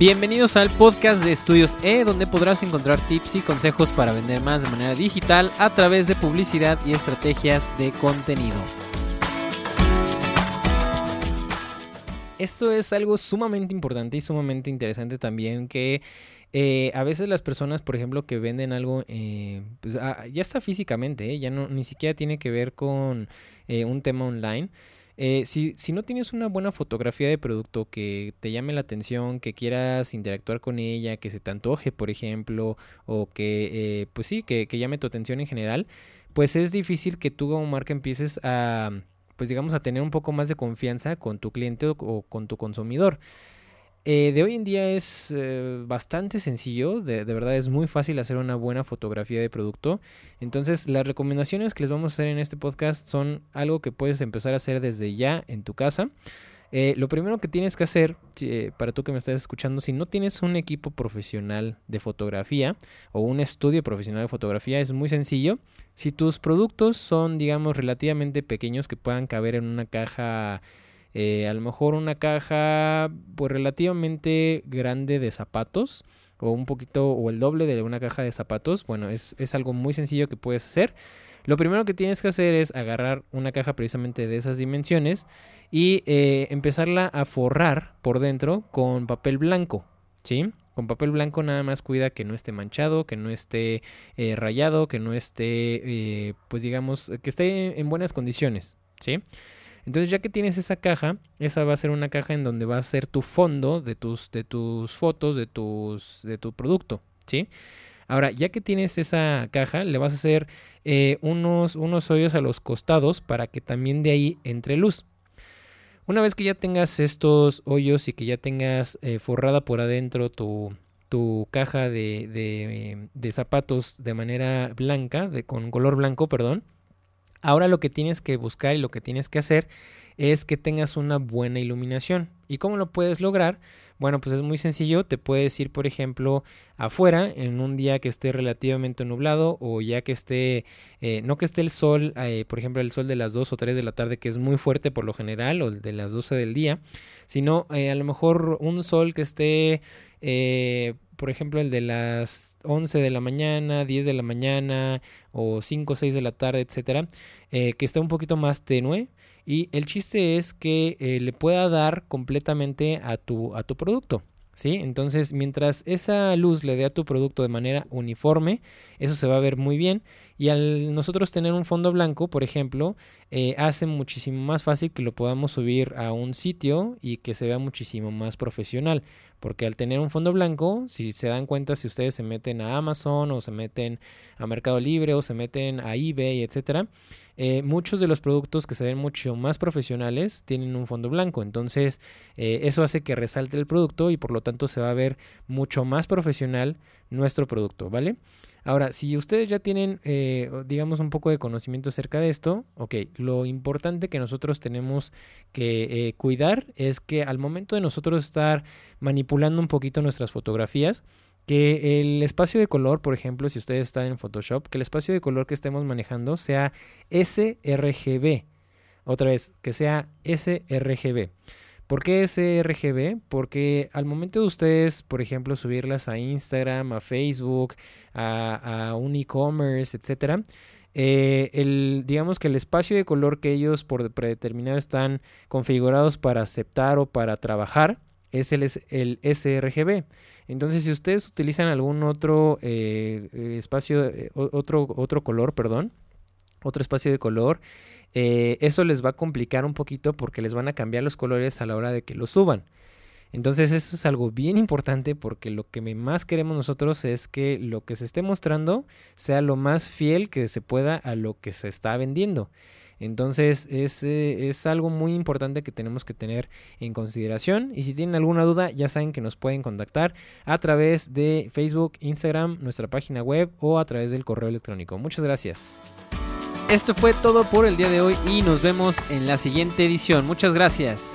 Bienvenidos al podcast de Estudios E, donde podrás encontrar tips y consejos para vender más de manera digital a través de publicidad y estrategias de contenido. Esto es algo sumamente importante y sumamente interesante también que eh, a veces las personas, por ejemplo, que venden algo, eh, pues ah, ya está físicamente, eh, ya no ni siquiera tiene que ver con un tema online. Eh, si, si, no tienes una buena fotografía de producto que te llame la atención, que quieras interactuar con ella, que se te antoje, por ejemplo, o que, eh, pues sí, que, llame tu atención en general, pues es difícil que tú como marca empieces a, pues digamos, a tener un poco más de confianza con tu cliente o con tu consumidor. Eh, de hoy en día es eh, bastante sencillo, de, verdad es muy fácil hacer una buena fotografía de producto. Entonces las recomendaciones que les vamos a hacer en este podcast son algo que puedes empezar a hacer desde ya en tu casa. Eh, lo primero que tienes que hacer, para tú que me estás escuchando, si no tienes un equipo profesional de fotografía o un estudio profesional de fotografía, es muy sencillo. Si tus productos son, digamos, relativamente pequeños que puedan caber en una caja eh, a lo mejor una caja pues relativamente grande de zapatos o un poquito o el doble de una caja de zapatos. Bueno, es, algo muy sencillo que puedes hacer. Lo primero que tienes que hacer es agarrar una caja precisamente de esas dimensiones y eh, empezarla a forrar por dentro con papel blanco, ¿sí? Con papel blanco nada más cuida que no esté manchado, que no esté eh, rayado, que no esté, pues digamos, que esté en buenas condiciones, ¿sí? Entonces ya que tienes esa caja, esa va a ser una caja en donde va a ser tu fondo de tus, de tus fotos, de, tus, de tu producto, ¿sí? Ahora, ya que tienes esa caja, le vas a hacer eh, unos, unos hoyos a los costados para que también de ahí entre luz. Una vez que ya tengas estos hoyos y que ya tengas eh, forrada por adentro tu, tu caja de, de, de, zapatos de manera blanca, de, con color blanco, perdón, Ahora lo que tienes que buscar y lo que tienes que hacer es que tengas una buena iluminación. ¿Y cómo lo puedes lograr? Bueno, pues es muy sencillo. Te puedes ir, por ejemplo, afuera en un día que esté relativamente nublado o ya que esté, eh, no que esté el sol, eh, por ejemplo, el sol de las 2 o 3 de la tarde, que es muy fuerte por lo general, o de las 12 del día, sino eh, a lo mejor un sol que esté por ejemplo, el de las 11 de la mañana, 10 de la mañana o 5 o 6 de la tarde, etcétera, eh, que está un poquito más tenue. Y el chiste es que eh, le pueda dar completamente a tu, a tu producto. Entonces, mientras esa luz le dé a tu producto de manera uniforme, eso se va a ver muy bien. Y al nosotros tener un fondo blanco, por ejemplo, eh, hace muchísimo más fácil que lo podamos subir a un sitio y que se vea muchísimo más profesional. Porque al tener un fondo blanco, si se dan cuenta, si ustedes se meten a Amazon o se meten a Mercado Libre o se meten a eBay, etcétera, eh, muchos de los productos que se ven mucho más profesionales tienen un fondo blanco. Entonces, eh, eso hace que resalte el producto y por lo tanto se va a ver mucho más profesional nuestro producto, ¿vale? Ahora, si ustedes ya tienen, eh, digamos, un poco de conocimiento acerca de esto, ok, lo importante que nosotros tenemos que cuidar es que al momento de nosotros estar manipulando un poquito nuestras fotografías, que el espacio de color, por ejemplo, si ustedes están en Photoshop, que el espacio de color que estemos manejando sea sRGB. Otra vez, que sea sRGB. ¿Por qué sRGB? Porque al momento de ustedes, por ejemplo, subirlas a Instagram, a Facebook, a, un e-commerce, etcétera, eh, digamos que el espacio de color que ellos por predeterminado están configurados para aceptar o para trabajar es el, sRGB. Entonces, si ustedes utilizan algún otro eh, espacio, eh, otro, otro color, perdón, otro espacio de color, eso les va a complicar un poquito porque les van a cambiar los colores a la hora de que lo suban. Entonces eso es algo bien importante porque lo que más queremos nosotros es que lo que se esté mostrando sea lo más fiel que se pueda a lo que se está vendiendo. Entonces es, eh, es, algo muy importante que tenemos que tener en consideración. Y si tienen alguna duda, ya saben que nos pueden contactar a través de Facebook, Instagram, nuestra página web o a través del correo electrónico. Muchas gracias. Esto fue todo por el día de hoy y nos vemos en la siguiente edición. Muchas gracias.